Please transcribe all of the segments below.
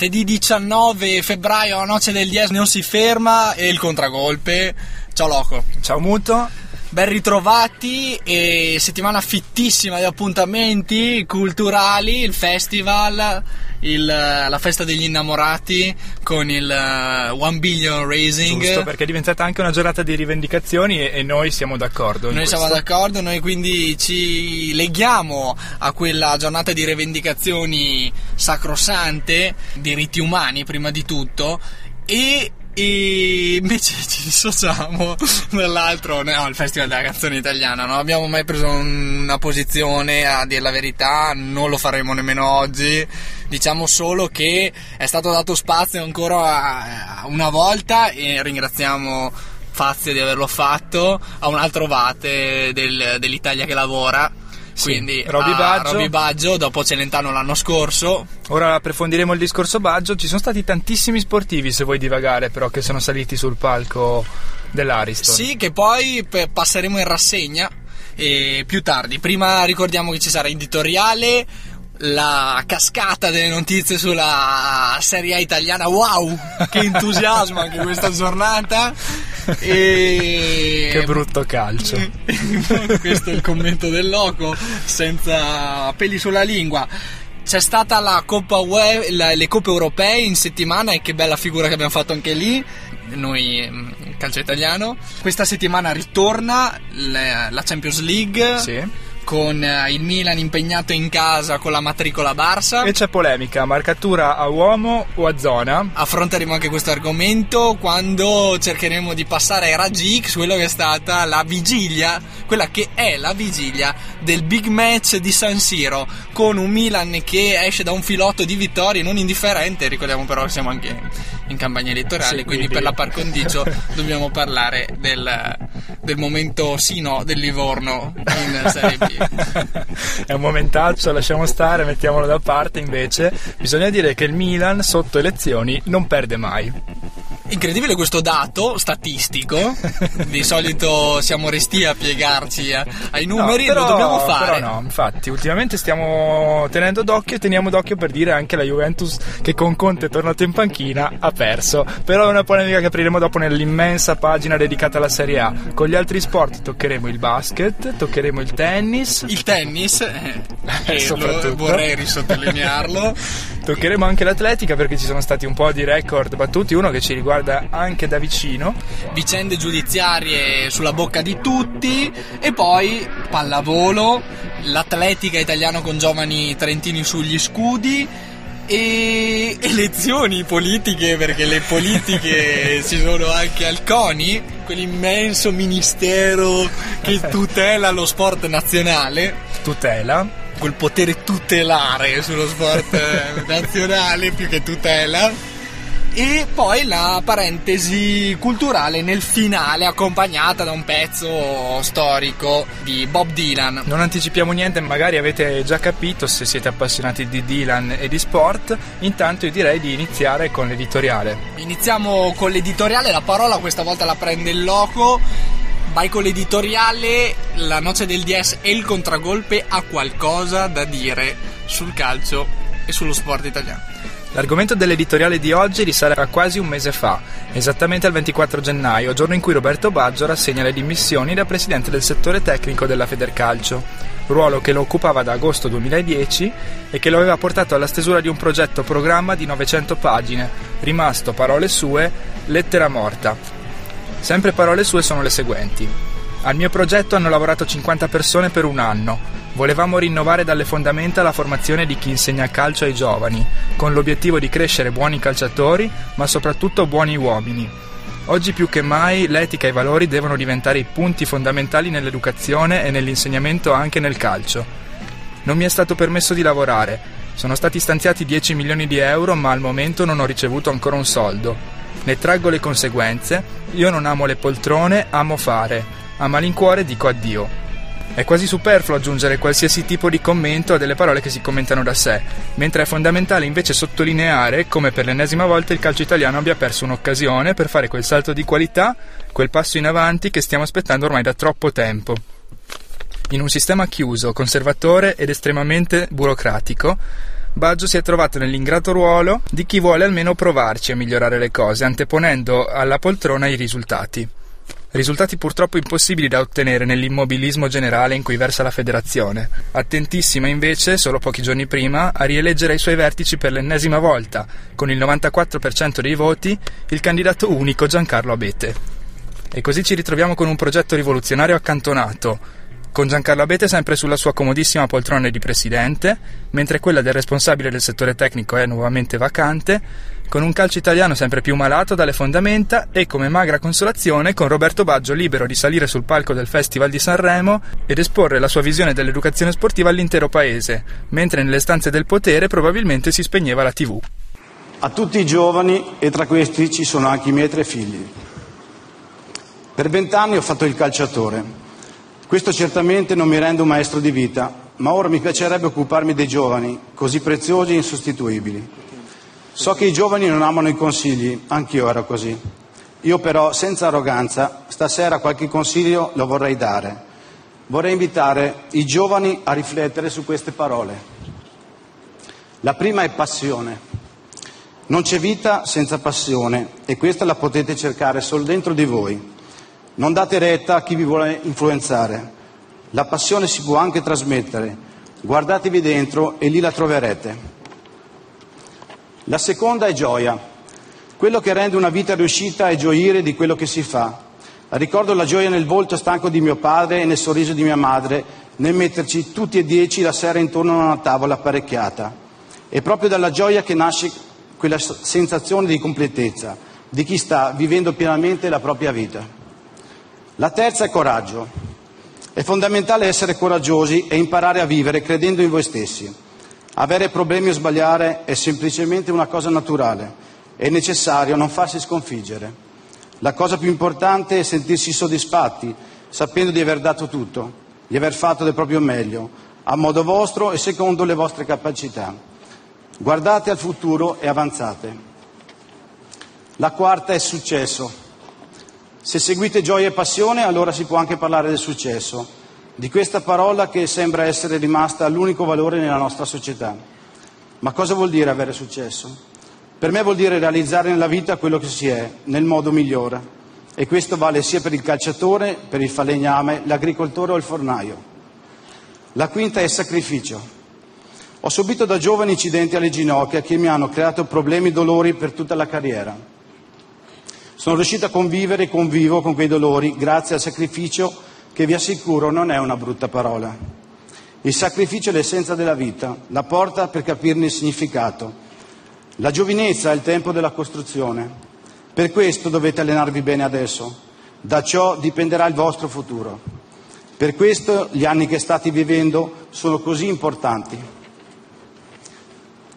Martedì 19 febbraio, noce del 10, non si ferma e il contragolpe. Ciao Loco. Ciao Muto. Ben ritrovati e settimana fittissima di appuntamenti culturali, il festival, il, la festa degli innamorati con il uh, One Billion Raising. Giusto, perché è diventata anche una giornata di rivendicazioni e, e noi siamo d'accordo. Noi siamo d'accordo, noi quindi ci leghiamo a quella giornata di rivendicazioni sacrosante, diritti umani prima di tutto e e invece ci dissociamo dall'altro, no, il Festival della canzone italiana. Non abbiamo mai preso una posizione a dire la verità, non lo faremo nemmeno oggi. Diciamo solo che è stato dato spazio ancora una volta e ringraziamo Fazio di averlo fatto a un altro vate del, dell'Italia che lavora quindi Roby Baggio. Roby Baggio dopo Celentano l'anno scorso. Ora approfondiremo il discorso Baggio. Ci sono stati tantissimi sportivi, se vuoi divagare, però, che sono saliti sul palco dell'Ariston. Sì, che poi passeremo in rassegna e più tardi. Prima ricordiamo che ci sarà editoriale la cascata delle notizie sulla Serie A italiana. Wow, che entusiasmo anche questa giornata! E... Che brutto calcio. Questo è il commento del loco, senza peli sulla lingua. C'è stata la Coppa UE, le Coppe Europee in settimana e che bella figura che abbiamo fatto anche lì. Noi, mm, calcio italiano. Questa settimana ritorna la, la Champions League. Sì con eh, il Milan impegnato in casa con la matricola Barça. E c'è polemica, marcatura a uomo o a zona? Affronteremo anche questo argomento quando cercheremo di passare ai raggi X, quello che è stata la vigilia, quella che è la vigilia del big match di San Siro, con un Milan che esce da un filotto di vittorie non indifferente, ricordiamo però che siamo anche in campagna elettorale, sì, quindi, quindi per la par condicio dobbiamo parlare del, del momento sì no del Livorno in Serie B. è un momentaccio, lasciamo stare, mettiamolo da parte invece. Bisogna dire che il Milan sotto elezioni non perde mai. Incredibile questo dato statistico. Di solito siamo resti a piegarci ai numeri, no, però, lo dobbiamo fare. Però no, infatti, ultimamente stiamo tenendo d'occhio e teniamo d'occhio per dire anche la Juventus che con Conte è tornato in panchina ha perso. Però è una polemica che apriremo dopo nell'immensa pagina dedicata alla Serie A. Con gli altri sport toccheremo il basket, toccheremo il tennis. Il tennis, eh, eh, vorrei risottolinearlo. toccheremo anche l'atletica perché ci sono stati un po' di record battuti, uno che ci riguarda anche da vicino. Vicende giudiziarie sulla bocca di tutti e poi pallavolo, l'atletica italiano con giovani trentini sugli scudi e elezioni politiche perché le politiche ci sono anche al CONI, quell'immenso ministero che tutela lo sport nazionale. Tutela? Quel potere tutelare sullo sport nazionale più che tutela e poi la parentesi culturale nel finale accompagnata da un pezzo storico di Bob Dylan. Non anticipiamo niente, magari avete già capito se siete appassionati di Dylan e di sport, intanto io direi di iniziare con l'editoriale. Iniziamo con l'editoriale, la parola questa volta la prende il loco. Vai con l'editoriale, la noce del DS e il contragolpe ha qualcosa da dire sul calcio e sullo sport italiano. L'argomento dell'editoriale di oggi risale a quasi un mese fa, esattamente al 24 gennaio, giorno in cui Roberto Baggio rassegna le dimissioni da presidente del settore tecnico della Federcalcio, ruolo che lo occupava da agosto 2010 e che lo aveva portato alla stesura di un progetto programma di 900 pagine, rimasto, parole sue, lettera morta. Sempre parole sue sono le seguenti. Al mio progetto hanno lavorato 50 persone per un anno, Volevamo rinnovare dalle fondamenta la formazione di chi insegna calcio ai giovani, con l'obiettivo di crescere buoni calciatori, ma soprattutto buoni uomini. Oggi più che mai l'etica e i valori devono diventare i punti fondamentali nell'educazione e nell'insegnamento anche nel calcio. Non mi è stato permesso di lavorare, Sono stati stanziati 10 milioni di euro, ma al momento non ho ricevuto ancora un soldo. Ne traggo le conseguenze. Io non amo le poltrone, amo fare. A malincuore dico addio. È quasi superfluo aggiungere qualsiasi tipo di commento a delle parole che si commentano da sé, mentre è fondamentale invece sottolineare come per l'ennesima volta il calcio italiano abbia perso un'occasione per fare quel salto di qualità, quel passo in avanti che stiamo aspettando ormai da troppo tempo. In un sistema chiuso, conservatore ed estremamente burocratico, Baggio si è trovato nell'ingrato ruolo di chi vuole almeno provarci a migliorare le cose, anteponendo alla poltrona i risultati. Risultati purtroppo impossibili da ottenere nell'immobilismo generale in cui versa la federazione. Attentissima invece, solo pochi giorni prima, a rieleggere ai suoi vertici per l'ennesima volta, con il 94% dei voti, il candidato unico Giancarlo Abete. E così ci ritroviamo con un progetto rivoluzionario accantonato, con Giancarlo Abete sempre sulla sua comodissima poltrona di presidente, mentre quella del responsabile del settore tecnico è nuovamente vacante, con un calcio italiano sempre più malato dalle fondamenta e come magra consolazione con Roberto Baggio libero di salire sul palco del Festival di Sanremo ed esporre la sua visione dell'educazione sportiva all'intero paese, mentre nelle stanze del potere probabilmente si spegneva la TV. A tutti i giovani, e tra questi ci sono anche i miei tre figli. Per vent'anni ho fatto il calciatore questo certamente non mi rende un maestro di vita, ma ora mi piacerebbe occuparmi dei giovani, così preziosi e insostituibili. So che i giovani non amano i consigli, anch'io ero così. Io però, senza arroganza, stasera qualche consiglio lo vorrei dare. Vorrei invitare i giovani a riflettere su queste parole. La prima è passione. Non c'è vita senza passione e questa la potete cercare solo dentro di voi. Non date retta a chi vi vuole influenzare. La passione si può anche trasmettere. Guardatevi dentro e lì la troverete. La seconda è gioia. Quello che rende una vita riuscita è gioire di quello che si fa. Ricordo la gioia nel volto stanco di mio padre e nel sorriso di mia madre nel metterci tutti e dieci la sera intorno a una tavola apparecchiata. È proprio dalla gioia che nasce quella sensazione di completezza, di chi sta vivendo pienamente la propria vita. La terza è coraggio. È fondamentale essere coraggiosi e imparare a vivere credendo in voi stessi. Avere problemi o sbagliare è semplicemente una cosa naturale. È necessario non farsi sconfiggere. La cosa più importante è sentirsi soddisfatti, sapendo di aver dato tutto, di aver fatto del proprio meglio, a modo vostro e secondo le vostre capacità. Guardate al futuro e avanzate. La quarta è successo. Se seguite gioia e passione, allora si può anche parlare del successo, di questa parola che sembra essere rimasta l'unico valore nella nostra società. Ma cosa vuol dire avere successo? Per me vuol dire realizzare nella vita quello che si è, nel modo migliore. E questo vale sia per il calciatore, per il falegname, l'agricoltore o il fornaio. La quinta è sacrificio. Ho subito da giovani incidenti alle ginocchia che mi hanno creato problemi e dolori per tutta la carriera. Sono riuscito a convivere e convivo con quei dolori grazie al sacrificio che vi assicuro non è una brutta parola. Il sacrificio è l'essenza della vita, la porta per capirne il significato. La giovinezza è il tempo della costruzione. Per questo dovete allenarvi bene adesso. Da ciò dipenderà il vostro futuro. Per questo gli anni che state vivendo sono così importanti.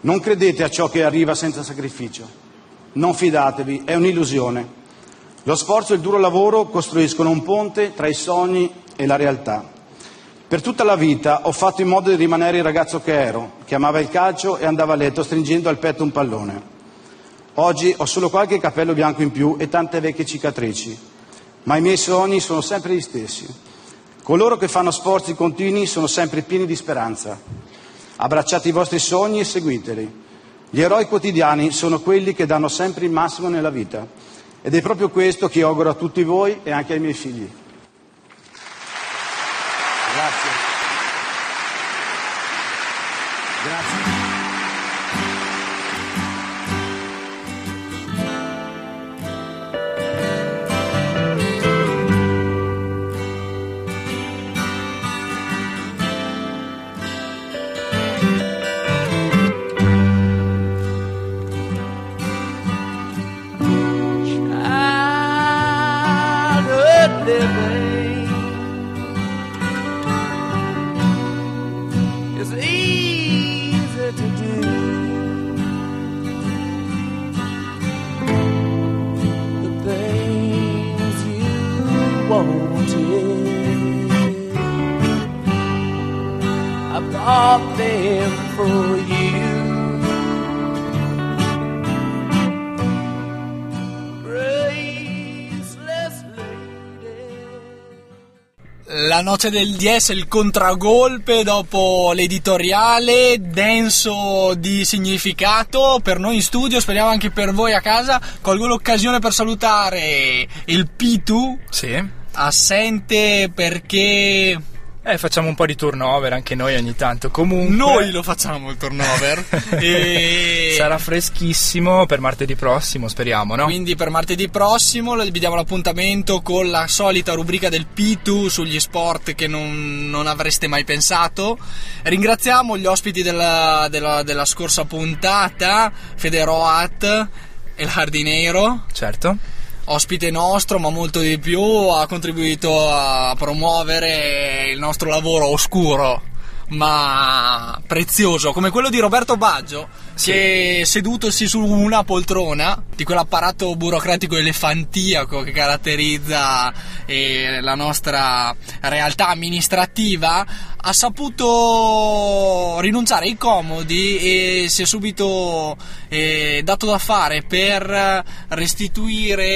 Non credete a ciò che arriva senza sacrificio. Non fidatevi, è un'illusione. Lo sforzo e il duro lavoro costruiscono un ponte tra i sogni e la realtà. Per tutta la vita ho fatto in modo di rimanere il ragazzo che ero, che amava il calcio e andava a letto stringendo al petto un pallone. Oggi ho solo qualche capello bianco in più e tante vecchie cicatrici, ma i miei sogni sono sempre gli stessi. Coloro che fanno sforzi continui sono sempre pieni di speranza. Abbracciate i vostri sogni e seguiteli. Gli eroi quotidiani sono quelli che danno sempre il massimo nella vita ed è proprio questo che auguro a tutti voi e anche ai miei figli. La noce del DS, il contragolpe dopo l'editoriale, denso di significato per noi in studio, speriamo anche per voi a casa. Colgo l'occasione per salutare il Pitu, Sì. assente perché Eh, facciamo un po' di turnover anche noi ogni tanto. Comunque. noi lo facciamo il turnover. e... Sarà freschissimo per martedì prossimo, speriamo, no? Quindi per martedì prossimo vi diamo l'appuntamento con la solita rubrica del P2 sugli sport che non, non avreste mai pensato. Ringraziamo gli ospiti della, della- della scorsa puntata, Federoat e il Hardinero, Certo. Ospite nostro ma molto di più, ha contribuito a promuovere il nostro lavoro oscuro ma prezioso come quello di Roberto Baggio che sedutosi su una poltrona di quell'apparato burocratico elefantiaco che caratterizza eh, la nostra realtà amministrativa ha saputo rinunciare ai comodi e si è subito eh, dato da fare per restituire,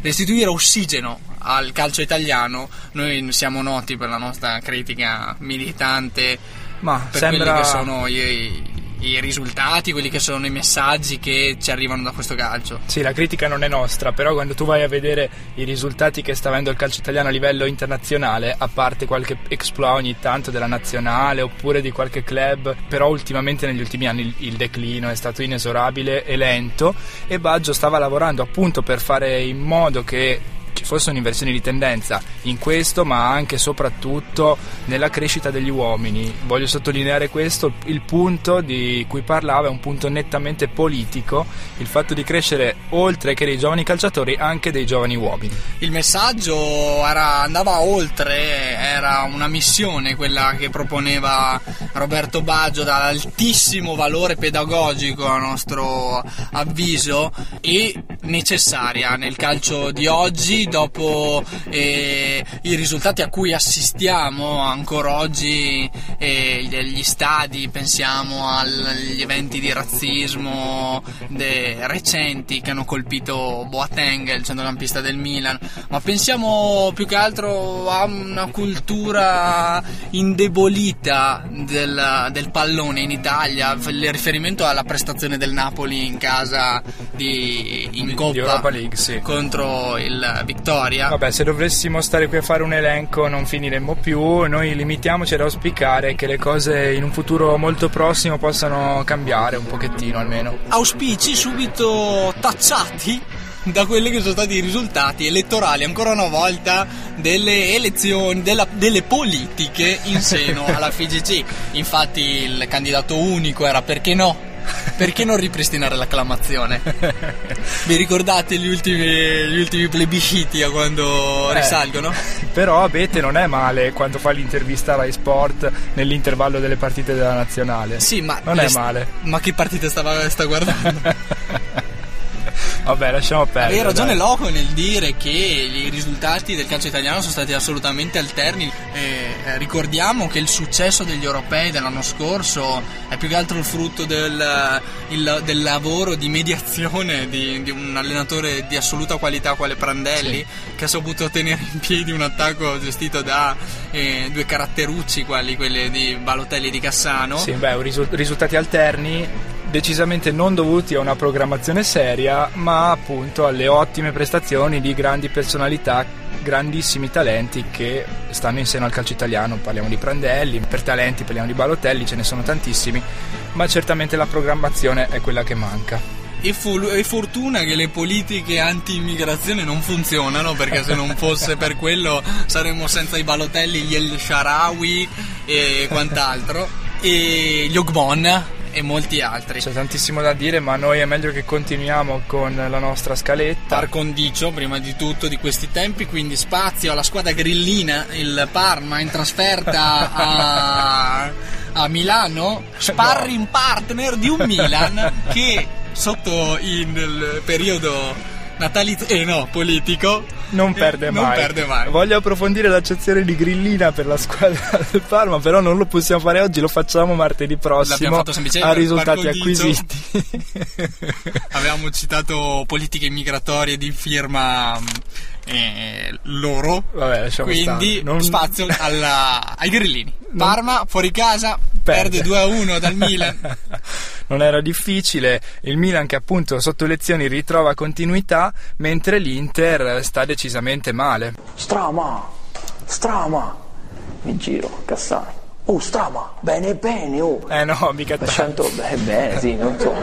restituire ossigeno al calcio italiano. Noi siamo noti per la nostra critica militante Ma per sembra. quelli che sono i, i risultati, quelli che sono i messaggi che ci arrivano da questo calcio. Sì, la critica non è nostra, però quando tu vai a vedere i risultati che sta avendo il calcio italiano a livello internazionale, a parte qualche exploit ogni tanto della nazionale oppure di qualche club, però ultimamente negli ultimi anni il, il declino è stato inesorabile e lento e Baggio stava lavorando appunto per fare in modo che ci fosse un'inversione di tendenza in questo, ma anche e soprattutto nella crescita degli uomini. Voglio sottolineare questo, il punto di cui parlava è un punto nettamente politico, il fatto di crescere oltre che dei giovani calciatori anche dei giovani uomini. Il messaggio era- andava oltre, era una missione quella che proponeva Roberto Baggio dall'altissimo valore pedagogico a nostro avviso e necessaria nel calcio di oggi dopo eh, i risultati a cui assistiamo ancora oggi eh, gli stadi, pensiamo agli eventi di razzismo recenti che hanno colpito Boateng, il centrocampista del Milan, ma pensiamo più che altro a una cultura indebolita del, del pallone in Italia, il riferimento alla prestazione del Napoli in casa di, in Coppa League, sì. contro il Victoria. Vabbè, se dovessimo stare qui a fare un elenco non finiremmo più, noi limitiamoci ad auspicare che le cose in un futuro molto prossimo possano cambiare un pochettino almeno. auspici subito tacciati da quelli che sono stati i risultati elettorali ancora una volta delle elezioni, della- delle politiche in seno alla FIGC. Infatti il candidato unico era perché no? Perché non ripristinare l'acclamazione? Vi ricordate gli ultimi, gli ultimi plebisciti a quando Eh. risalgono? Però Abete non è male quando fa l'intervista a Rai Sport nell'intervallo delle partite della nazionale. Sì, ma non è male. Ma che partite stava, sta guardando? Vabbè, lasciamo perdere. Avevi ragione dai. Loco nel dire che i risultati del calcio italiano sono stati assolutamente alterni. Eh, ricordiamo che il successo degli europei dell'anno scorso è più che altro il frutto del, il- del lavoro di mediazione di, di un allenatore di assoluta qualità quale Prandelli che ha saputo tenere in piedi un attacco gestito da eh, due caratterucci quali quelli di Balotelli e di Cassano. Sì, beh, risultati alterni decisamente non dovuti a una programmazione seria, ma appunto alle ottime prestazioni di grandi personalità, grandissimi talenti che stanno in seno al calcio italiano. Parliamo di Prandelli, per talenti parliamo di Balotelli, ce ne sono tantissimi, ma certamente la programmazione è quella che manca. E, fu- e fortuna che le politiche anti-immigrazione non funzionano perché se non fosse per quello saremmo senza i Balotelli, gli El Sharawi e quant'altro e gli Ogbon e molti altri. C'è tantissimo da dire, ma noi è meglio che continuiamo con la nostra scaletta. Par condicio prima di tutto di questi tempi, quindi spazio alla squadra grillina, il Parma in trasferta a, a Milano, sparring partner di un Milan che sotto il periodo natalizio, eh no, politico non perde Non mai. perde mai. Voglio approfondire l'accezione di Grillina per la squadra del Parma, però non lo possiamo fare oggi, lo facciamo martedì L'abbiamo prossimo fatto semplicemente a risultati acquisiti. Avevamo citato politiche migratorie di firma eh, loro. Vabbè, lasciamo Quindi. Non- spazio alla- ai grillini. Parma fuori casa perde, 2 a 1 dal Milan. non era difficile, il Milan che appunto sotto elezioni ritrova continuità, mentre l'Inter sta decisamente male. Strama, strama. Mi giro, Cassani. Oh, strama, bene bene, oh. Eh no, mica tanto. bene bene, sì, non so.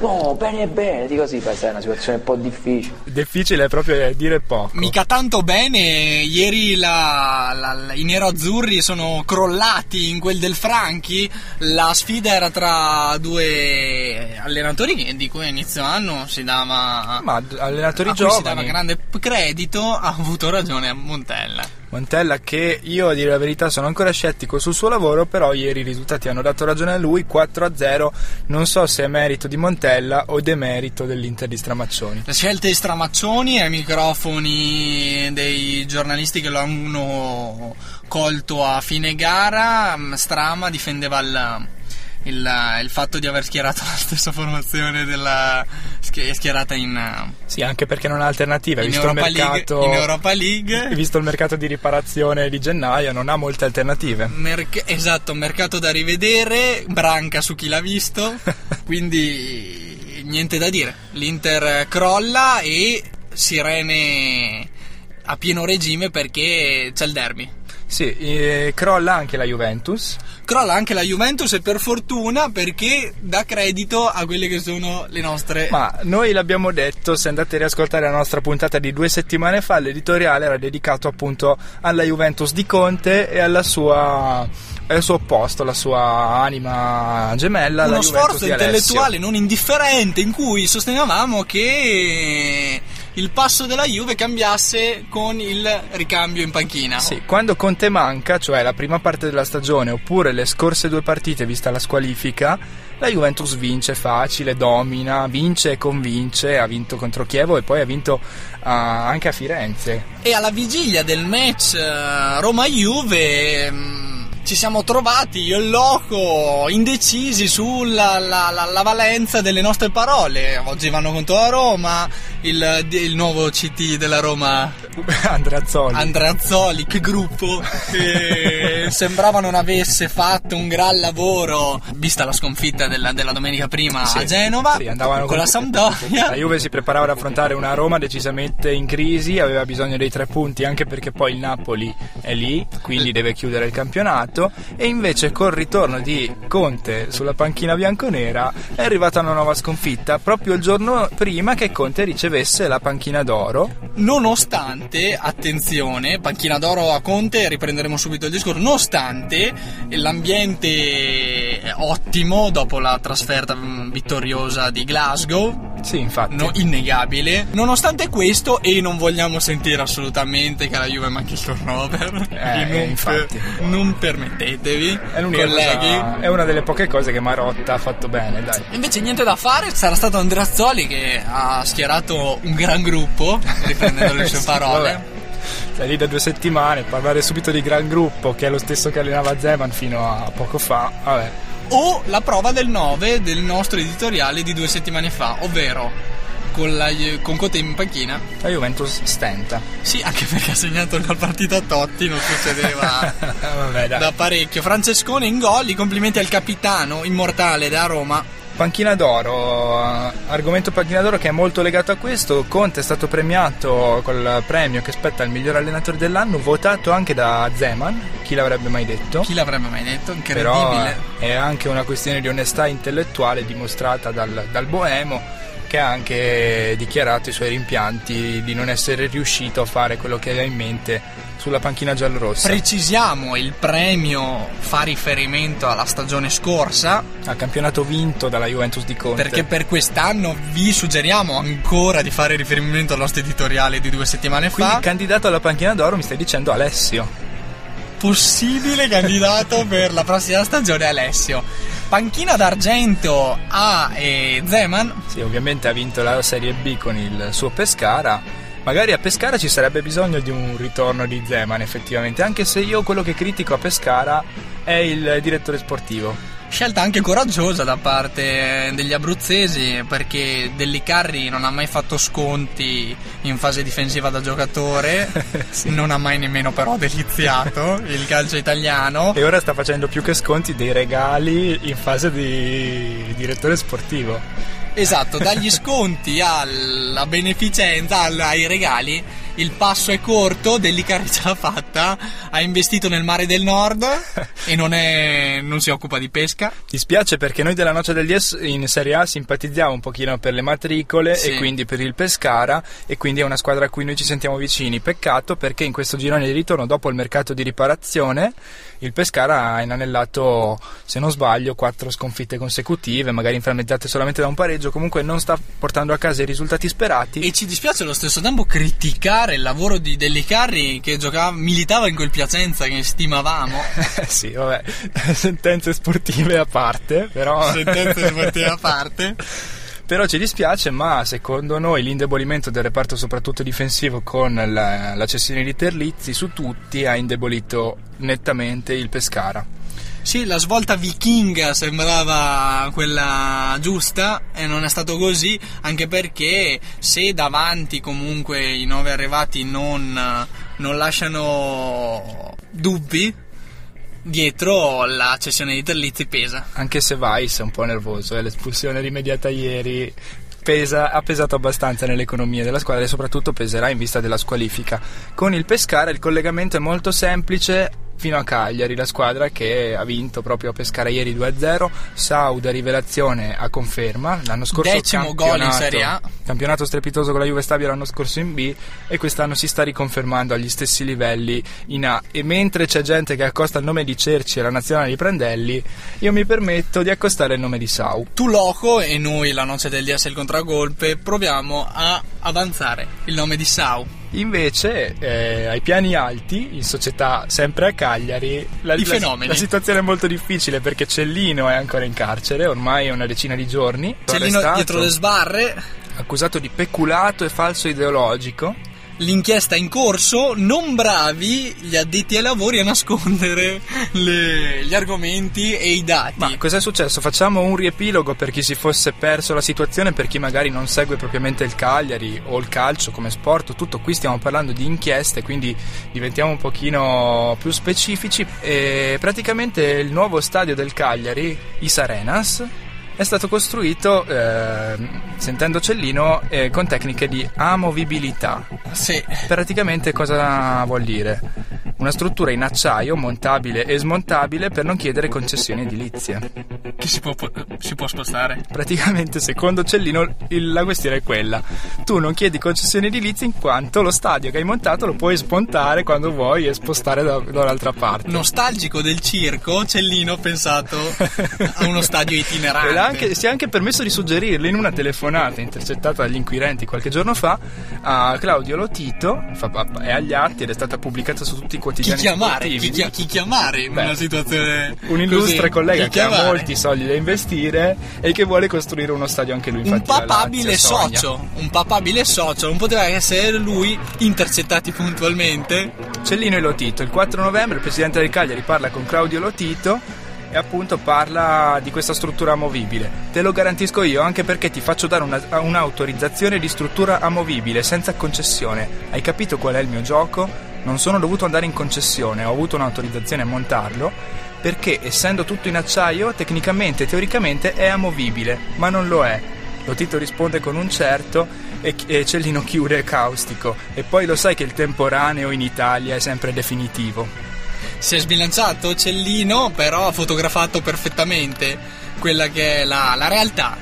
No, bene bene, dico così, poi sai, è una situazione un po' difficile. Difficile proprio dire poco. Mica tanto bene, ieri la- la- la- i nero-azzurri sono crollati in quel del Franchi, la sfida era tra due allenatori di cui a inizio anno si dava, Ma allenatori a cui si dava giovani, grande credito, ha avuto ragione a Montella. Montella che io a dire la verità sono ancora scettico sul suo lavoro, però ieri i risultati hanno dato ragione a lui, 4-0, non so se è merito di Montella o demerito dell'Inter di Stramaccioni. Le scelte di Stramaccioni ai microfoni dei giornalisti che lo hanno colto a fine gara, mm, Strama difendeva il, il- il fatto di aver schierato la stessa formazione della schi- schierata in, Sì, anche perché non ha alternative, in visto il Europa, League, mercato in Europa League. visto il mercato di riparazione di gennaio, non ha molte alternative. Merc- esatto, mercato da rivedere, branca su chi l'ha visto, quindi niente da dire. L'Inter crolla e sirene a pieno regime perché c'è il derby. Sì, eh, crolla anche la Juventus. Crolla anche la Juventus e per fortuna perché dà credito a quelle che sono le nostre... Ma noi l'abbiamo detto, se andate a riascoltare la nostra puntata di due settimane fa, l'editoriale era dedicato appunto alla Juventus di Conte e alla sua, al suo opposto, la sua anima gemella, la uno sforzo intellettuale non indifferente in cui sostenevamo che il passo della Juve cambiasse con il ricambio in panchina. Sì, quando Conte manca, cioè la prima parte della stagione oppure le scorse due partite vista la squalifica, la Juventus vince facile, domina, vince e convince, ha vinto contro Chievo e poi ha vinto ah, anche a Firenze. E alla vigilia del match eh, Roma-Juve mm, ci siamo trovati io e Loco indecisi sulla la, la- la valenza delle nostre parole. Oggi vanno contro la Roma, il, il nuovo CT della Roma Andreazzoli. Andreazzoli, che gruppo che sembrava non avesse fatto un gran lavoro vista la sconfitta della, della domenica prima Sì, a Genova sì, andavano con la Sampdoria. La Juve si preparava ad affrontare una Roma decisamente in crisi, aveva bisogno dei tre punti anche perché poi il Napoli è lì, quindi deve chiudere il campionato e invece col ritorno di Conte sulla panchina bianconera è arrivata una nuova sconfitta proprio il giorno prima che Conte ricevesse la panchina d'oro. Nonostante, attenzione, panchina d'oro a Conte, riprenderemo subito il discorso, nonostante l'ambiente ottimo dopo la trasferta mm, vittoriosa di Glasgow, Sì, infatti. no, innegabile, nonostante questo e non vogliamo sentire assolutamente che la Juve manchi il turnover, Eh, non, infatti. non permettetevi, È, colleghi. cosa- è una delle poche cose che Marotta ha fatto bene, dai. Invece niente da fare, sarà stato Andreazzoli che ha schierato un gran gruppo, riprendendo le sue Sì, parole. vabbè. Sei lì da due settimane, parlare subito di gran gruppo, che è lo stesso che allenava Zeman fino a poco fa. Vabbè. O la prova del 9 del nostro editoriale di due settimane fa, ovvero con, la, con Conte in panchina. La Juventus stenta. Sì, anche perché ha segnato la partita a Totti, non succedeva Vabbè, da parecchio. Francescone in gol, i complimenti al capitano immortale da Roma. Panchina d'oro, eh, argomento panchina d'oro che è molto legato a questo. Conte è stato premiato col premio che spetta al miglior allenatore dell'anno, votato anche da Zeman, chi l'avrebbe mai detto? Chi l'avrebbe mai detto? Però Incredibile. eh, è anche una questione di onestà intellettuale dimostrata dal, dal Boemo che ha anche dichiarato i suoi rimpianti di non essere riuscito a fare quello che aveva in mente sulla panchina giallorossa. Precisiamo, il premio fa riferimento alla stagione scorsa, al campionato vinto dalla Juventus di Conte. perché per quest'anno vi suggeriamo ancora di fare riferimento al nostro editoriale di due settimane Quindi fa. candidato alla panchina d'oro mi stai dicendo Alessio. possibile candidato per la prossima stagione Alessio. Panchina d'argento a eh, Zeman. Sì, ovviamente ha vinto la Serie B con il suo Pescara Magari a Pescara ci sarebbe bisogno di un ritorno di Zeman effettivamente, anche se io quello che critico a Pescara è il direttore sportivo. Scelta anche coraggiosa da parte degli abruzzesi perché Dellicarri non ha mai fatto sconti in fase difensiva da giocatore, non ha mai nemmeno però deliziato il calcio italiano. E ora sta facendo più che sconti dei regali in fase di direttore sportivo. Esatto, dagli sconti alla beneficenza, ai regali, il passo è corto, Dellicari ce l'ha fatta, ha investito nel mare del nord e non, è- non si occupa di pesca. Dispiace perché noi della Noce del Dies in Serie A simpatizziamo un pochino per le matricole Sì. e quindi per il Pescara e quindi è una squadra a cui noi ci sentiamo vicini. Peccato perché in questo girone di ritorno dopo il mercato di riparazione il Pescara ha inanellato, se non sbaglio, quattro sconfitte consecutive, magari inframmezzate solamente da un pareggio, comunque non sta portando a casa i risultati sperati. E ci dispiace allo stesso tempo criticare il lavoro di Dellicarri che giocava, militava in quel Piacenza che stimavamo. sì, vabbè, sentenze sportive a parte, però... Sentenze sportive a parte. Però ci dispiace, ma secondo noi l'indebolimento del reparto soprattutto difensivo con la, la cessione di Terlizzi su tutti ha indebolito nettamente il Pescara. Sì, la svolta vichinga sembrava quella giusta e non è stato così, anche perché se davanti comunque i nove arrivati non, non lasciano dubbi, dietro la cessione di Terlizzi pesa. Anche se Weiss è un po' nervoso, e l'espulsione rimediata ieri pesa- ha pesato abbastanza nell'economia della squadra e soprattutto peserà in vista della squalifica. Con il Pescara il collegamento è molto semplice. Fino a Cagliari, la squadra che ha vinto proprio a Pescara ieri 2-0. Sauda, rivelazione a conferma. L'anno scorso Decimo gol in Serie A. Campionato strepitoso con la Juve Stabia l'anno scorso in B e quest'anno si sta riconfermando agli stessi livelli in A. E mentre c'è gente che accosta il nome di Cerci e la nazionale di Prandelli, io mi permetto di accostare il nome di Sau. Tu loco e noi, la noce del DS e il contragolpe, proviamo a avanzare il nome di Sau. Invece, eh, ai piani alti, in società sempre a Cagliari, la, I la- la situazione è molto difficile perché Cellino è ancora in carcere, ormai è una decina di giorni. Cellino dietro le sbarre, accusato di peculato e falso ideologico. L'inchiesta in corso, non bravi gli addetti ai lavori a nascondere le- gli argomenti e i dati. Ma cos'è successo? Facciamo un riepilogo per chi si fosse perso la situazione, per chi magari non segue propriamente il Cagliari o il calcio come sport, tutto qui stiamo parlando di inchieste, quindi diventiamo un pochino più specifici. E praticamente il nuovo stadio del Cagliari, Is Arenas, è stato costruito, eh, sentendo Cellino, eh, con tecniche di amovibilità. Sì. Praticamente cosa vuol dire? Una struttura in acciaio montabile e smontabile per non chiedere concessioni edilizie. Che si può, si può spostare. Praticamente, secondo Cellino, il- la questione è quella: tu non chiedi concessioni edilizie in quanto lo stadio che hai montato lo puoi spuntare quando vuoi e spostare da, da un'altra parte. Nostalgico del circo, Cellino ha pensato a uno stadio itinerante. Anche- si è anche permesso di suggerirlo in una telefonata intercettata dagli inquirenti qualche giorno fa a Claudio Lotito, è agli atti ed è stata pubblicata su tutti i chi quotidiani chiamare? sportivi. Chi, chia- chi chiamare in Beh, una situazione un illustre così? collega Chi che ha chiamare? molti soldi da investire e che vuole costruire uno stadio anche lui. un Infatti la papabile Lazio sogna. socio, un papabile socio, non poteva essere lui, intercettati puntualmente. Cellino e Lotito. Il 4 novembre il presidente del Cagliari parla con Claudio Lotito e appunto parla di questa struttura amovibile. Te lo garantisco io anche perché ti faccio dare una- un'autorizzazione di struttura amovibile senza concessione. Hai capito qual è il mio gioco? Non sono dovuto andare in concessione, ho avuto un'autorizzazione a montarlo perché essendo tutto in acciaio tecnicamente e teoricamente è amovibile, ma non lo è. Lotito risponde con un certo e, e Cellino chiude caustico. E poi lo sai che il temporaneo in Italia è sempre definitivo. Si è sbilanciato Cellino, però ha fotografato perfettamente quella che è la, la realtà.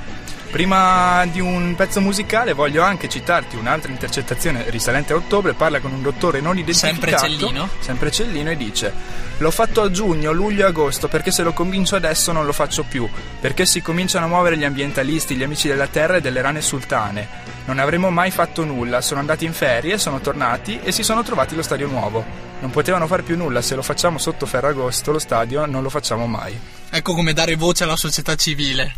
Prima di un pezzo musicale voglio anche citarti un'altra intercettazione risalente a ottobre, parla con un dottore non identificato. Sempre Cellino? Sempre Cellino e dice L'ho fatto a giugno, luglio e agosto perché se lo convincio adesso non lo faccio più, perché si cominciano a muovere gli ambientalisti, gli amici della terra e delle rane sultane. Non avremmo mai fatto nulla, sono andati in ferie, sono tornati e si sono trovati lo stadio nuovo. Non potevano fare più nulla, se lo facciamo sotto Ferragosto lo stadio non lo facciamo mai. Ecco come dare voce alla società civile.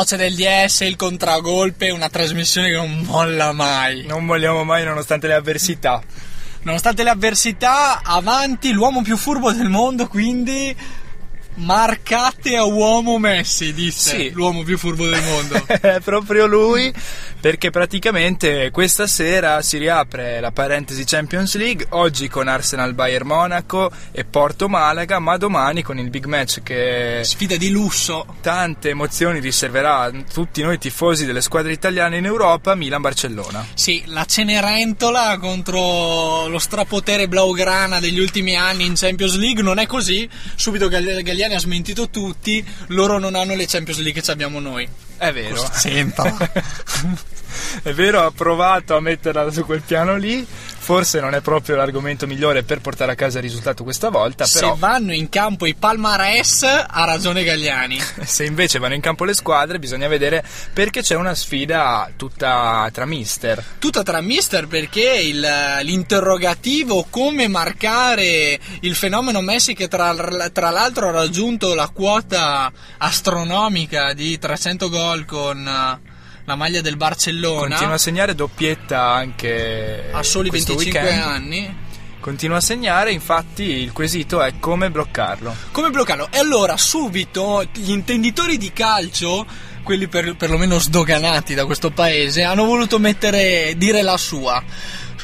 Noce del DS, il contragolpe, una trasmissione che non molla mai. Non molliamo mai nonostante le avversità. Nonostante le avversità, avanti l'uomo più furbo del mondo, quindi marcate a uomo Messi, disse Sì. l'uomo più furbo del mondo. È proprio lui, perché praticamente questa sera si riapre la parentesi Champions League, oggi con Arsenal Bayern Monaco e Porto Malaga, ma domani con il big match che Sfida di lusso. tante emozioni riserverà a tutti noi tifosi delle squadre italiane in Europa, Milan-Barcellona. Sì, la Cenerentola contro lo strapotere blaugrana degli ultimi anni in Champions League non è così. Subito Gall- Galliani ha smentito tutti, loro non hanno le Champions League che abbiamo noi. È vero. Senta. È vero, ha provato a metterla su quel piano lì. Forse non è proprio l'argomento migliore per portare a casa il risultato questa volta, però Se vanno in campo i Palmares, ha ragione Galliani. se invece vanno in campo le squadre bisogna vedere perché c'è una sfida tutta tra mister. Tutto tra mister perché il- l'interrogativo come marcare il fenomeno Messi che tra, tra l'altro ha raggiunto la quota astronomica di 300 gol con la maglia del Barcellona Continua a segnare doppietta anche a soli questo 25 weekend. anni. Continua a segnare, infatti il quesito è come bloccarlo. Come bloccarlo? E allora subito gli intenditori di calcio, quelli per, perlomeno sdoganati da questo paese, hanno voluto mettere, dire la sua.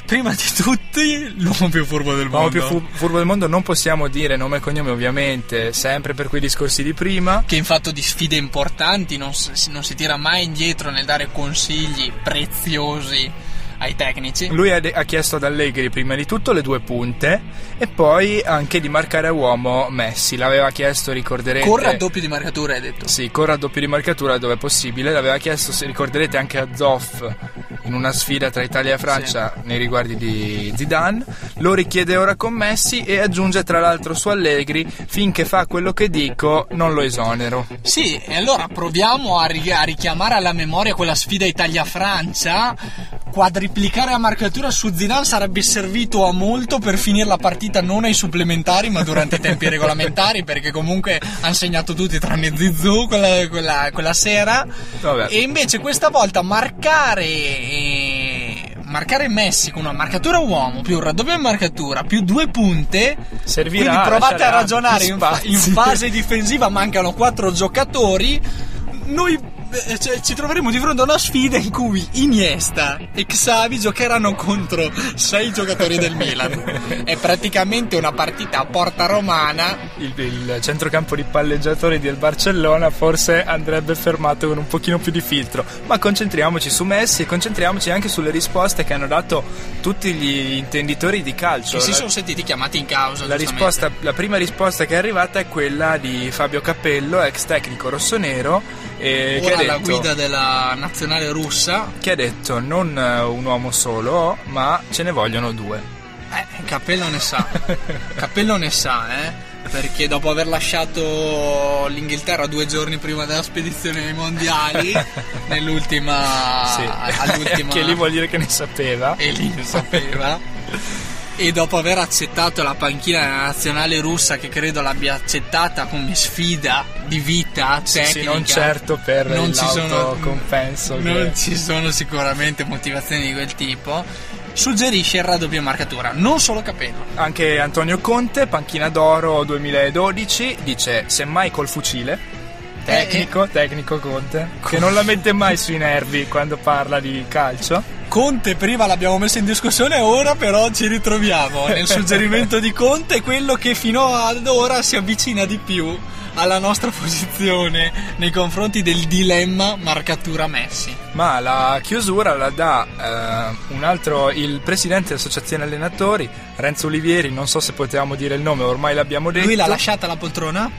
Prima di tutti, l'uomo più furbo del L'uomo mondo. più fu- furbo del mondo non possiamo dire nome e cognome ovviamente, sempre per quei discorsi di prima. che in fatto di sfide importanti non si, non si tira mai indietro nel dare consigli preziosi ai tecnici. Lui ha, de- ha chiesto ad Allegri prima di tutto le due punte e poi anche di marcare a uomo Messi. L'aveva chiesto, ricorderete. Corre a doppio di marcatura, hai detto. Sì, corre a doppio di marcatura dove è possibile. L'aveva chiesto, se ricorderete, anche a Zoff in una sfida tra Italia e Francia nei riguardi di Zidane. Lo richiede ora con Messi e aggiunge tra l'altro su Allegri: finché fa quello che dico, non lo esonero. Sì, e allora proviamo a, ri- a richiamare alla memoria quella sfida Italia-Francia. Quadriplicare a marcatura su Zidane sarebbe servito a molto per finire la partita non ai supplementari ma durante i tempi regolamentari perché comunque hanno segnato tutti tranne Zizou quella, quella- quella sera. Vabbè. E invece questa volta marcare eh, marcare Messi con una marcatura uomo più un raddoppio in marcatura più due punte Servirà quindi provate a ragionare in, fa- in fase difensiva mancano quattro giocatori noi cioè, ci troveremo di fronte a una sfida in cui Iniesta e Xavi giocheranno contro sei giocatori del Milan è praticamente una partita a porta romana Il, il centrocampo di palleggiatori del Barcellona forse andrebbe fermato con un pochino più di filtro. Ma concentriamoci su Messi e concentriamoci anche sulle risposte che hanno dato tutti gli intenditori di calcio. che si sono sentiti chiamati in causa La, risposta, la prima risposta che è arrivata è quella di Fabio Cappello, ex tecnico rossonero, eh, che, ora alla detto, guida della nazionale russa che ha detto non eh, un uomo solo, ma ce ne vogliono due. Eh, Cappello ne sa. Cappello ne sa, eh. Perché dopo aver lasciato l'Inghilterra due giorni prima della spedizione ai mondiali, nell'ultima. Sì, all'ultima. che lì vuol dire che ne sapeva. E lì ne sapeva. E dopo aver accettato la panchina nazionale russa, che credo l'abbia accettata come sfida di vita Sì, tecnica, sì, non certo per non ci sono, l'autocompenso non che- ci sono sicuramente motivazioni di quel tipo. Suggerisce il raddoppio in marcatura, non solo capello. Anche Antonio Conte, panchina d'oro 2012, dice semmai col fucile. Tecnico, tecnico Conte, che non la mette mai sui nervi quando parla di calcio. Conte prima l'abbiamo messo in discussione, ora però ci ritroviamo nel suggerimento di Conte, quello che fino ad ora si avvicina di più alla nostra posizione nei confronti del dilemma marcatura Messi. Ma la chiusura la dà eh, un altro, il presidente dell'associazione allenatori, Renzo Olivieri, non so se potevamo dire il nome, ormai l'abbiamo detto. Lui l'ha lasciata la poltrona?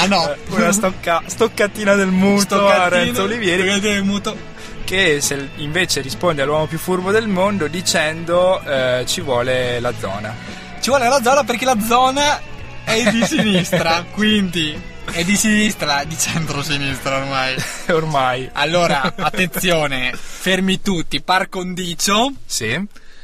Ah no, Eh, Una stocca- stoccatina del muto a Renzo Olivieri del muto. che se- invece risponde all'uomo più furbo del mondo dicendo eh, ci vuole la zona. Ci vuole la zona perché la zona è di sinistra, quindi è di sinistra, di centro-sinistra ormai. Ormai. Allora, attenzione, fermi tutti, par condicio. Sì.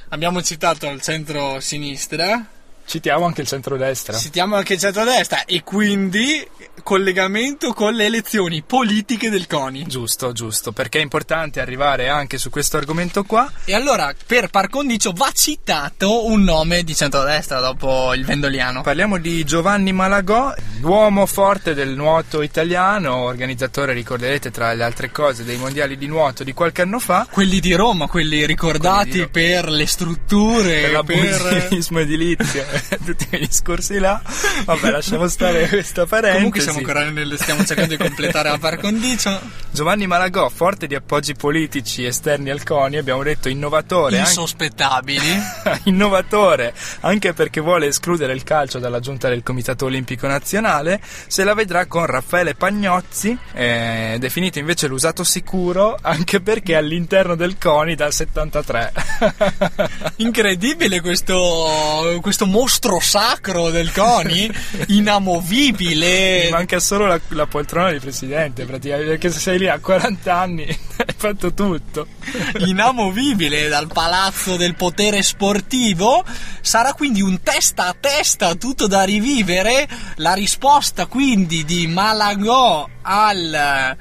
Abbiamo citato il centro-sinistra. Citiamo anche il centrodestra. Citiamo anche il centrodestra e quindi collegamento con le elezioni politiche del CONI. Giusto, giusto, perché è importante arrivare anche su questo argomento qua. E allora, per par condicio, va citato un nome di centrodestra dopo il Vendoliano. Parliamo di Giovanni Malagò, l'uomo forte del nuoto italiano, organizzatore, ricorderete, tra le altre cose, dei mondiali di nuoto di qualche anno fa. Quelli di Roma, quelli ricordati Quelli di per le strutture, Per per... l'abusivismo edilizio, tutti quei discorsi là. Vabbè, lasciamo stare questa parentesi. Comunque siamo ancora nel, stiamo cercando di completare la par condicio. Giovanni Malagò, forte di appoggi politici esterni al CONI, abbiamo detto innovatore. anche- Insospettabili. innovatore anche perché vuole escludere il calcio dalla giunta del Comitato Olimpico Nazionale, se la vedrà con Raffaele Pagnozzi, eh, definito invece l'usato sicuro anche perché all'interno del CONI dal 73. Incredibile questo, questo mostro sacro del CONI, inamovibile. Mi manca solo la, la poltrona di presidente, praticamente, perché se sei lì a 40 anni hai fatto tutto. inamovibile dal palazzo del potere sportivo. Sarà quindi un testa a testa tutto da rivivere. La risposta quindi di Malagò al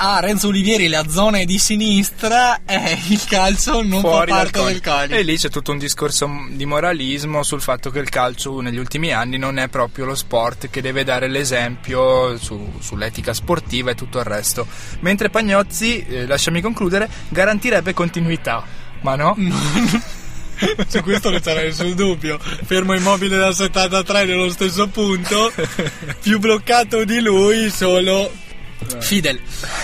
a Renzo Olivieri la zona è di sinistra è il calcio non fuori fa parte del CONI. E lì c'è tutto un discorso di moralismo sul fatto che il calcio negli ultimi anni non è proprio lo sport che deve dare l'esempio su- sull'etica sportiva e tutto il resto. Mentre Pagnozzi, eh, lasciami concludere, garantirebbe continuità. Ma no? Su questo non c'era nessun dubbio. Fermo immobile dal 73 nello stesso punto. Più bloccato di lui solo Fidel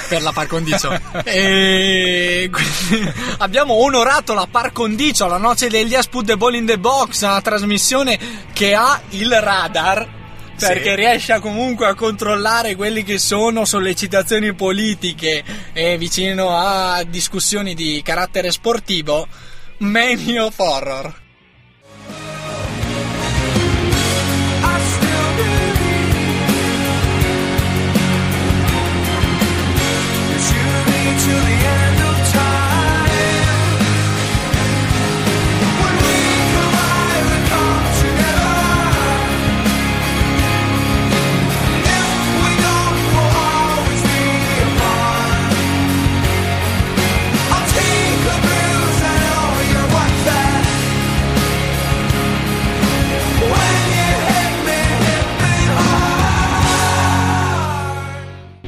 per la par condicio. e quindi abbiamo onorato la par condicio, la noce degli Put the Ball in the Box, una trasmissione che ha il radar. Perché Sì. riesce comunque a controllare quelli che sono sollecitazioni politiche e vicino a discussioni di carattere sportivo. Of Horror.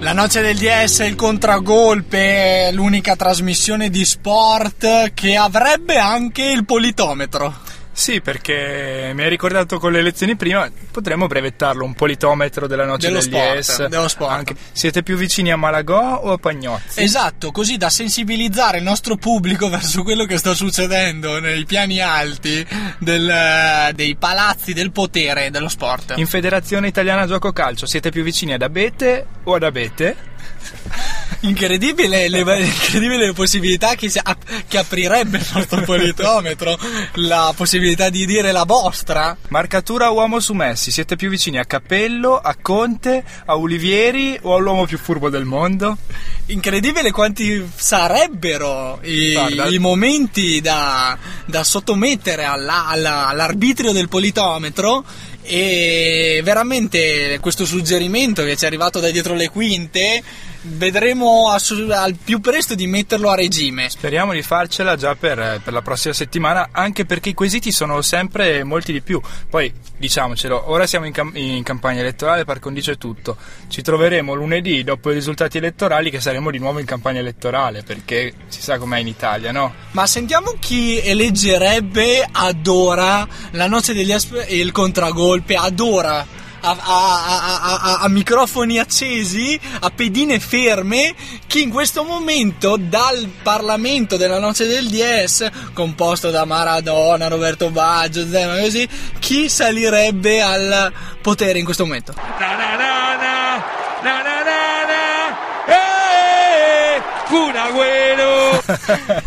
La noce del DS, il contragolpe, l'unica trasmissione di sport che avrebbe anche il politometro. Sì, perché mi hai ricordato con le lezioni prima, potremmo brevettarlo un politometro della noce Dello del sport, dello sport. Anche- Siete più vicini a Malagò o a Pagnozzi? Esatto, così da sensibilizzare il nostro pubblico verso quello che sta succedendo nei piani alti del- dei palazzi del potere dello sport. In Federazione Italiana Gioco Calcio siete più vicini ad Abete o ad Abete? Incredibile le, incredibile le possibilità che, si che aprirebbe il nostro politometro, la possibilità di dire la vostra. Marcatura uomo su Messi, siete più vicini a Capello, a Conte, a Olivieri o all'uomo più furbo del mondo? Incredibile quanti sarebbero i, i momenti da, da sottomettere alla- alla- all'arbitrio del politometro e veramente questo suggerimento che ci è arrivato da dietro le quinte vedremo assu- al più presto di metterlo a regime. Speriamo di farcela già per, per la prossima settimana, anche perché i quesiti sono sempre molti di più. Poi, diciamocelo, ora siamo in, cam- in campagna elettorale, par condicio è tutto. Ci troveremo lunedì, dopo i risultati elettorali, che saremo di nuovo in campagna elettorale, perché si sa com'è in Italia, no? Ma sentiamo chi eleggerebbe ad ora la noce degli asp- e il contragolpe, ad ora. A, a- a- a- microfoni accesi, a pedine ferme, chi in questo momento dal Parlamento della Noce del DS, composto da Maradona, Roberto Baggio, Zema, così, chi salirebbe al potere in questo momento?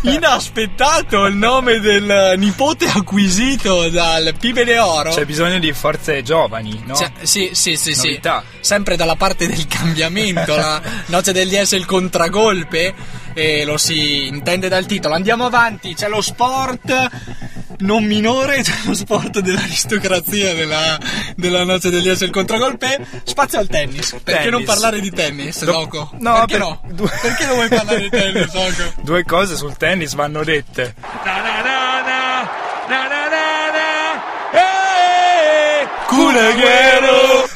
Inaspettato il nome del nipote acquisito dal Pibe de Oro. C'è bisogno di forze giovani, no? Cioè, sì, sì, sì, sì. Novità. Sempre dalla parte del cambiamento, la noce del DS è il contragolpe e lo si intende dal titolo. Andiamo avanti, c'è lo sport non minore, cioè lo sport dell'aristocrazia della, della noce degli S il contragolpe. Spazio al tennis. Perché Tennis. non parlare di tennis, Do- Doco? no, perché per- no? due- Perché non vuoi parlare di tennis, Doco? Due cose sul tennis vanno dette. Culeghero!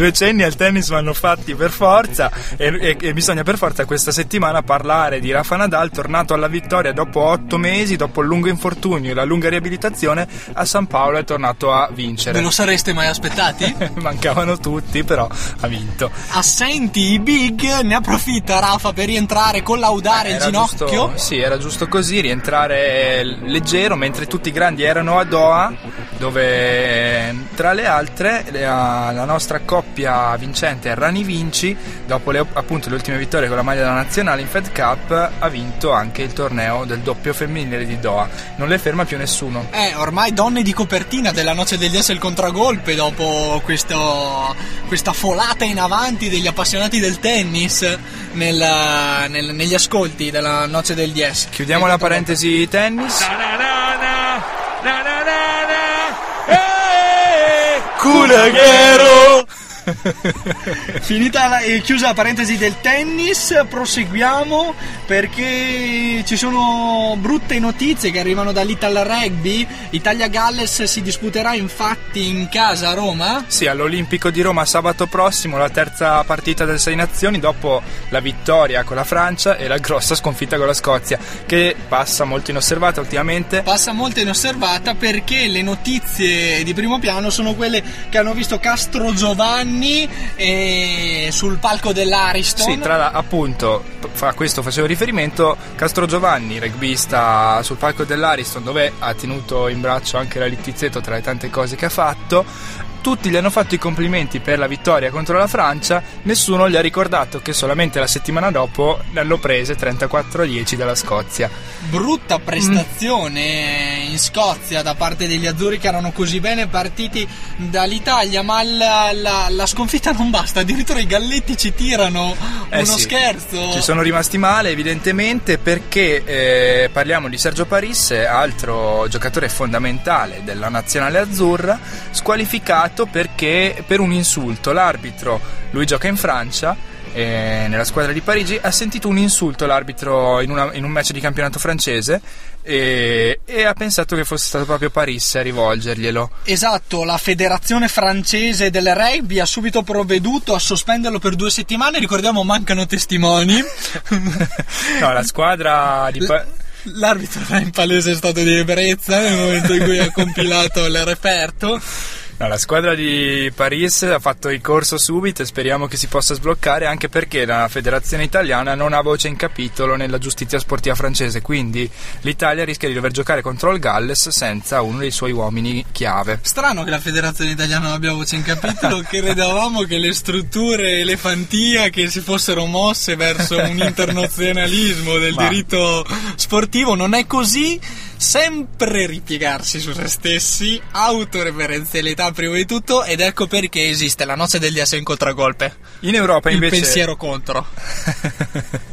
Due cenni al tennis vanno fatti per forza e, e- e bisogna per forza questa settimana parlare di Rafa Nadal tornato alla vittoria dopo otto mesi, dopo il lungo infortunio e la lunga riabilitazione a San Paolo è tornato a vincere. Ve lo sareste mai aspettati? Mancavano tutti però ha vinto. Assenti i big, ne approfitta Rafa per rientrare, collaudare il Era ginocchio. giusto, sì, era giusto così, rientrare leggero mentre tutti i grandi erano a Doha, dove tra le altre la, nostra coppia vincente Rani Vinci, dopo le, appunto le ultime vittorie con la maglia della nazionale in Fed Cup, ha vinto anche il torneo del doppio femminile di Doha. Non le ferma più nessuno. Eh, ormai donne di copertina della Noce degli S il contragolpe dopo questo- questa folata in avanti degli appassionati del tennis nel- nel- negli ascolti della Noce del DS. Chiudiamo la parentesi tennis. Culaghero! Finita la, e chiusa la parentesi del tennis, proseguiamo perché ci sono brutte notizie che arrivano dall'Ital Rugby. Italia-Galles si disputerà infatti in casa a Roma. Sì, all'Olimpico di Roma sabato prossimo la terza partita del Sei Nazioni dopo la vittoria con la Francia e la grossa sconfitta con la Scozia che passa molto inosservata ultimamente. Passa molto inosservata perché le notizie di primo piano sono quelle che hanno visto Castro Giovanni eh, sul palco dell'Ariston. Sì, tra appunto, a questo facevo riferimento, Castro Giovanni, rugbista sul palco dell'Ariston dove ha tenuto in braccio anche la Littizzetto tra le tante cose che ha fatto. Tutti gli hanno fatto i complimenti per la vittoria contro la Francia, nessuno gli ha ricordato che solamente la settimana dopo ne hanno prese 34-10 dalla Scozia. brutta prestazione in Scozia da parte degli azzurri che erano così bene partiti dall'Italia, ma la, la- la sconfitta non basta, addirittura i galletti ci tirano Eh uno sì, scherzo. Ci sono rimasti male evidentemente perché eh, parliamo di Sergio Parisse, altro giocatore fondamentale della nazionale azzurra, squalificato perché per un insulto l'arbitro, lui gioca in Francia, eh, nella squadra di Parigi, ha sentito un insulto l'arbitro in, una- in un match di campionato francese e, e ha pensato che fosse stato proprio Parisse a rivolgerglielo. Esatto, la federazione francese del rugby ha subito provveduto a sospenderlo per due settimane, ricordiamo mancano testimoni. no, la squadra di... Pa- L'arbitro era in palese stato di ebbrezza nel momento in cui ha compilato il referto. No, la squadra di Paris ha fatto il corso subito e speriamo che si possa sbloccare anche perché la federazione italiana non ha voce in capitolo nella giustizia sportiva francese, quindi l'Italia rischia di dover giocare contro il Galles senza uno dei suoi uomini chiave. Strano che la federazione italiana non abbia voce in capitolo, credevamo che le strutture elefantia che si fossero mosse verso un internazionalismo del Ma- diritto sportivo, non è così. Sempre ripiegarsi su se stessi, autoreferenzialità prima di tutto, ed ecco perché esiste la noce degli S in contragolpe. In Europa Il invece pensiero contro.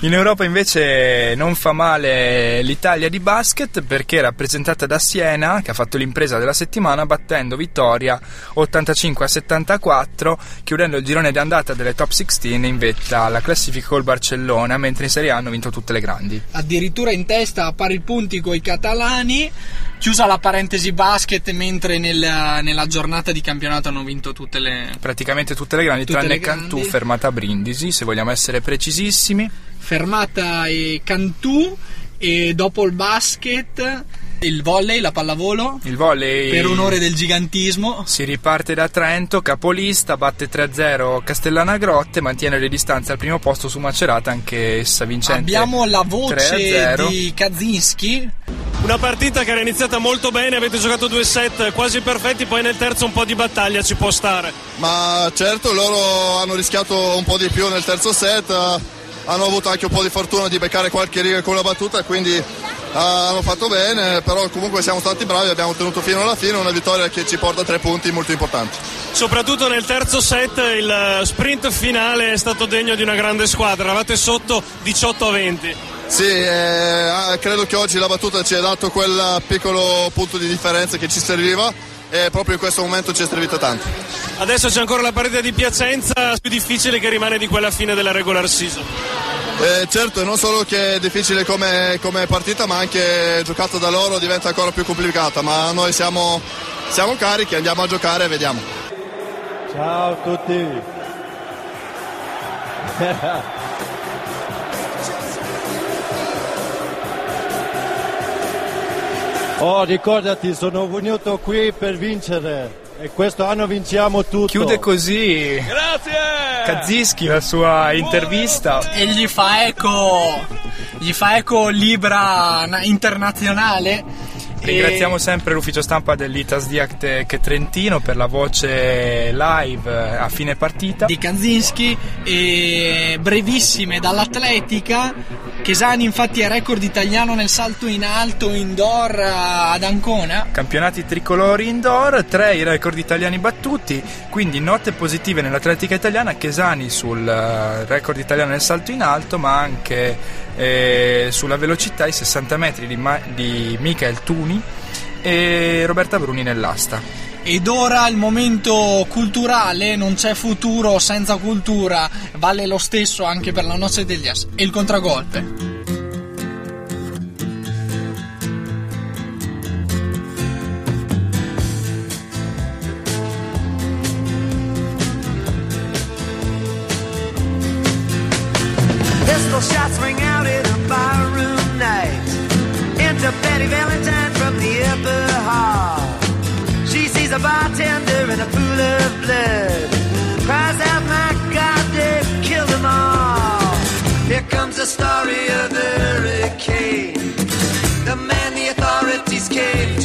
In Europa invece non fa male l'Italia di basket perché è rappresentata da Siena che ha fatto l'impresa della settimana battendo Vittoria 85 a 74 chiudendo il girone di andata delle top 16 in vetta alla classifica col Barcellona mentre in Serie A hanno vinto tutte le grandi. addirittura in testa a pari punti coi catalani. Chiusa la parentesi basket, mentre nella, nella giornata di campionato hanno vinto tutte le. Praticamente tutte le grandi Tutte tranne le Cantù grandi. fermata a Brindisi se vogliamo essere precisissimi. Fermata e Cantù, e dopo il basket, il volley, la pallavolo. Il volley Per onore del gigantismo. Si riparte da Trento, capolista, batte 3-0 Castellana Grotte, mantiene le distanze al primo posto su Macerata, anche essa vincente. Abbiamo la voce 3-0. di Kaczynski. Una partita che era iniziata molto bene, avete giocato due set quasi perfetti, poi nel terzo un po' di battaglia ci può stare. Ma certo loro hanno rischiato un po' di più nel terzo set, hanno avuto anche un po' di fortuna di beccare qualche riga con la battuta, quindi eh, hanno fatto bene, però comunque siamo stati bravi, abbiamo tenuto fino alla fine, una vittoria che ci porta a tre punti molto importanti. soprattutto nel terzo set il sprint finale è stato degno di una grande squadra, eravate sotto 18 a 20. Sì, eh, ah, credo che oggi la battuta ci ha dato quel piccolo punto di differenza che ci serviva e proprio in questo momento ci è servito tanto. Adesso c'è ancora la partita di Piacenza, più difficile che rimane di quella fine della regular season. Eh, certo, non solo che è difficile come, come, partita, ma anche giocato da loro diventa ancora più complicata, ma noi siamo, siamo carichi, andiamo a giocare e vediamo. Ciao a tutti. Oh, ricordati, sono venuto qui per vincere e questo anno vinciamo tutto. Chiude così. Grazie! Kaczynski la sua intervista. E gli fa eco. Gli fa eco Libra internazionale. Ringraziamo sempre l'ufficio stampa dell'Itas di Actec Trentino per la voce live a fine partita. Di Kanzinski e brevissime dall'atletica. Chesani infatti è record italiano nel salto in alto indoor ad Ancona. Campionati tricolori indoor, tre i record italiani battuti, quindi note positive nell'atletica italiana, Chesani sul record italiano nel salto in alto, ma anche eh, sulla velocità i 60 metri di, Ma- di Michael Tuni e Roberta Bruni nell'asta. Ed ora il momento culturale, non c'è futuro senza cultura, vale lo stesso anche per la noce degli as e il contragolpe. Pistol shots ring out in a barroom night. Enter Betty Valentine from the upper hall. She sees a bartender in a pool of blood. Cries out, my God, they've killed them all. Here comes the story of the hurricane. The man the authorities came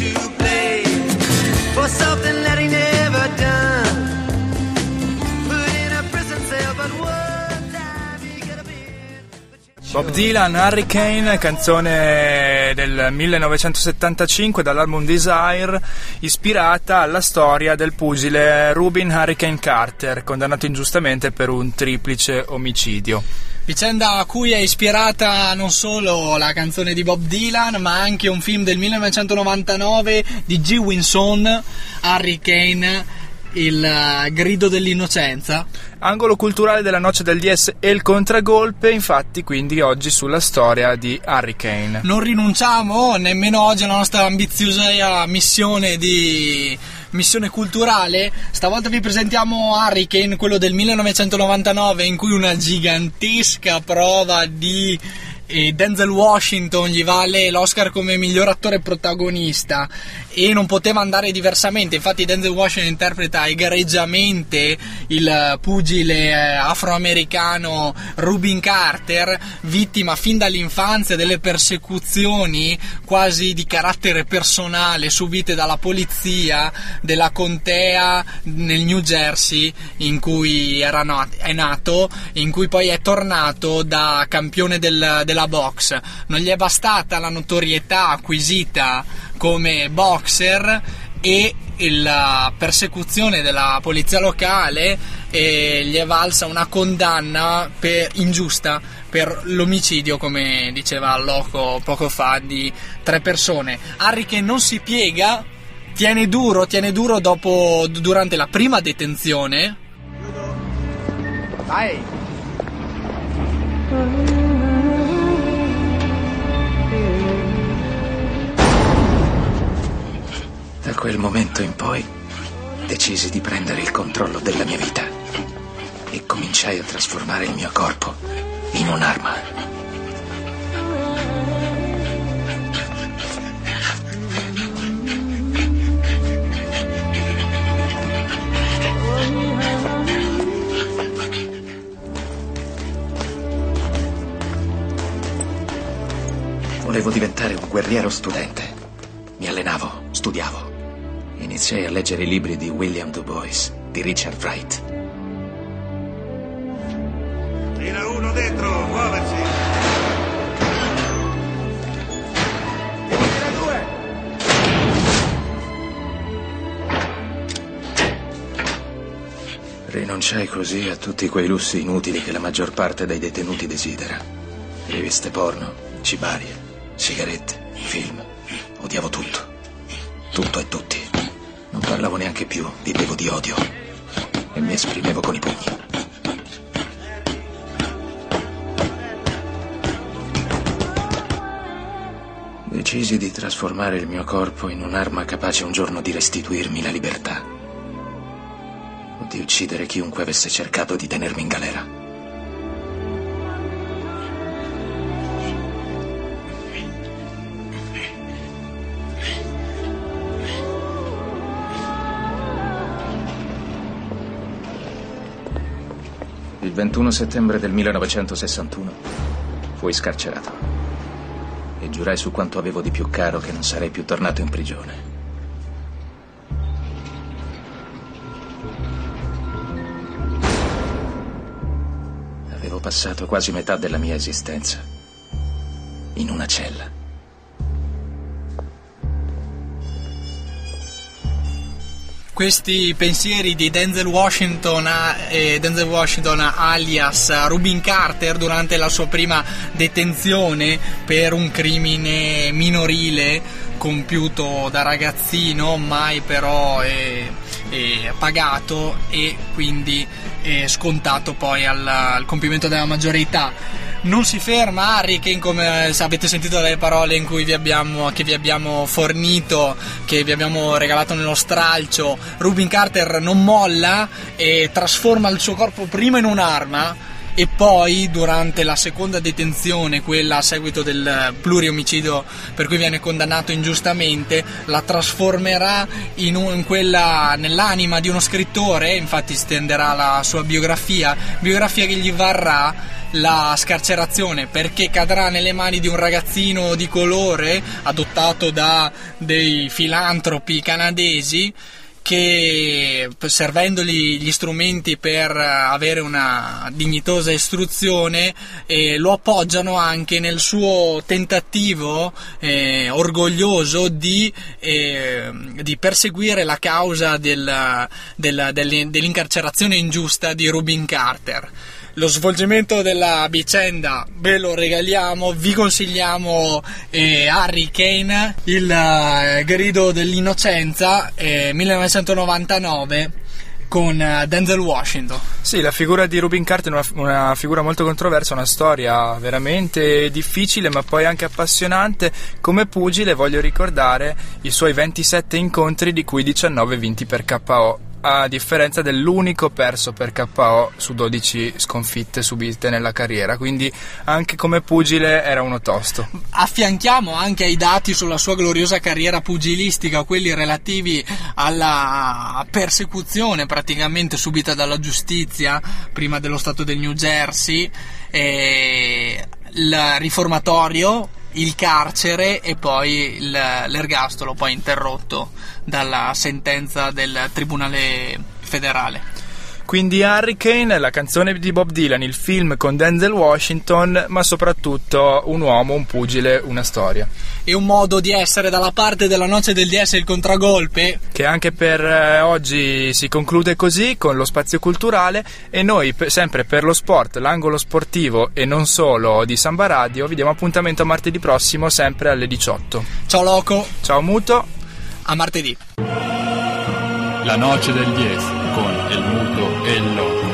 Bob Dylan, Hurricane, canzone del 1975 dall'album Desire, ispirata alla storia del pugile Rubin Hurricane Carter, condannato ingiustamente per un triplice omicidio. Vicenda a cui è ispirata non solo la canzone di Bob Dylan, ma anche un film del 1999 di G. Winson, Hurricane, il eh, grido dell'innocenza. Angolo culturale della noce del DS e il contragolpe, infatti, quindi oggi sulla storia di Hurricane. Non rinunciamo nemmeno oggi alla nostra ambiziosa missione di missione culturale. Stavolta vi presentiamo Hurricane, quello del 1999, in cui una gigantesca prova di e Denzel Washington gli vale l'Oscar come miglior attore protagonista. E non poteva andare diversamente. Infatti Denzel Washington interpreta egregiamente il pugile eh, afroamericano Rubin Carter vittima fin dall'infanzia delle persecuzioni quasi di carattere personale subite dalla polizia della contea nel New Jersey in cui era nat- è nato in cui poi è tornato da campione del, della box. Non gli è bastata la notorietà acquisita come boxer e la persecuzione della polizia locale e gli è valsa una condanna per, ingiusta per l'omicidio, come diceva Loco poco fa, di tre persone. Harry che non si piega, tiene duro, tiene duro dopo, durante la prima detenzione. Vai! Quel momento in poi decisi di prendere il controllo della mia vita e cominciai a trasformare il mio corpo in un'arma. Volevo diventare un guerriero studente. Mi allenavo, studiavo. Iniziai a leggere i libri di William Du Bois, di Richard Wright. Tira uno dentro, muoversi. Tira due. Rinunciai così a tutti quei lussi inutili che la maggior parte dei detenuti desidera. Riviste porno, cibarie, sigarette, film. Odiavo tutto. Tutto e tutti. Parlavo neanche più, vivevo di odio. E mi esprimevo con i pugni. Decisi di trasformare il mio corpo in un'arma capace un giorno di restituirmi la libertà. O di uccidere chiunque avesse cercato di tenermi in galera. 21 settembre del 1961 fui scarcerato e giurai su quanto avevo di più caro che non sarei più tornato in prigione. Avevo passato quasi metà della mia esistenza in una cella. Questi pensieri di Denzel Washington, eh, Denzel Washington alias Rubin Carter durante la sua prima detenzione per un crimine minorile compiuto da ragazzino, mai però eh, eh, pagato e quindi scontato poi al, al compimento della maggiore età non si ferma Harry Kane come avete sentito dalle parole vi abbiamo, che vi abbiamo fornito che vi abbiamo regalato nello stralcio Rubin Carter non molla e trasforma il suo corpo prima in un'arma e poi durante la seconda detenzione, quella a seguito del pluriomicidio per cui viene condannato ingiustamente, la trasformerà in, un, in quella, nell'anima di uno scrittore, infatti stenderà la sua biografia, biografia che gli varrà la scarcerazione perché cadrà nelle mani di un ragazzino di colore adottato da dei filantropi canadesi che servendogli gli strumenti per avere una dignitosa istruzione eh, lo appoggiano anche nel suo tentativo eh, orgoglioso di, eh, di, perseguire la causa del, del, dell'incarcerazione ingiusta di Rubin Carter lo svolgimento della vicenda ve lo regaliamo, vi consigliamo eh, Harry Kane, il eh, grido dell'innocenza eh, 1999 con eh, Denzel Washington. Sì, la figura di Rubin Carter è una, una, figura molto controversa, una storia veramente difficile ma poi anche appassionante. Come pugile voglio ricordare i suoi 27 incontri di cui 19 vinti per KO a differenza dell'unico perso per KO su 12 sconfitte subite nella carriera, quindi anche come pugile era uno tosto. Affianchiamo anche ai dati sulla sua gloriosa carriera pugilistica, quelli relativi alla persecuzione praticamente subita dalla giustizia prima dello Stato del New Jersey, il riformatorio il carcere e poi il, l'ergastolo, poi interrotto dalla sentenza del Tribunale federale. Quindi Hurricane, la canzone di Bob Dylan, il film con Denzel Washington, ma soprattutto un uomo, un pugile, una storia. E un modo di essere dalla parte della noce del DS il contragolpe. Che anche per eh, oggi si conclude così con lo spazio culturale e noi sempre per lo sport, l'angolo sportivo e non solo di Samba Radio vi diamo appuntamento a martedì prossimo sempre alle 18. Ciao Loco. Ciao Muto. A martedì. La noce del 10 con el e el loco.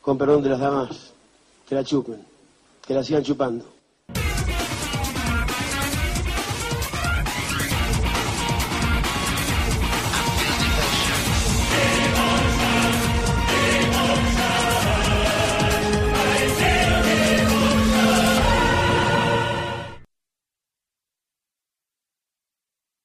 Con perdón de las damas, que la chupen, que la sigan chupando.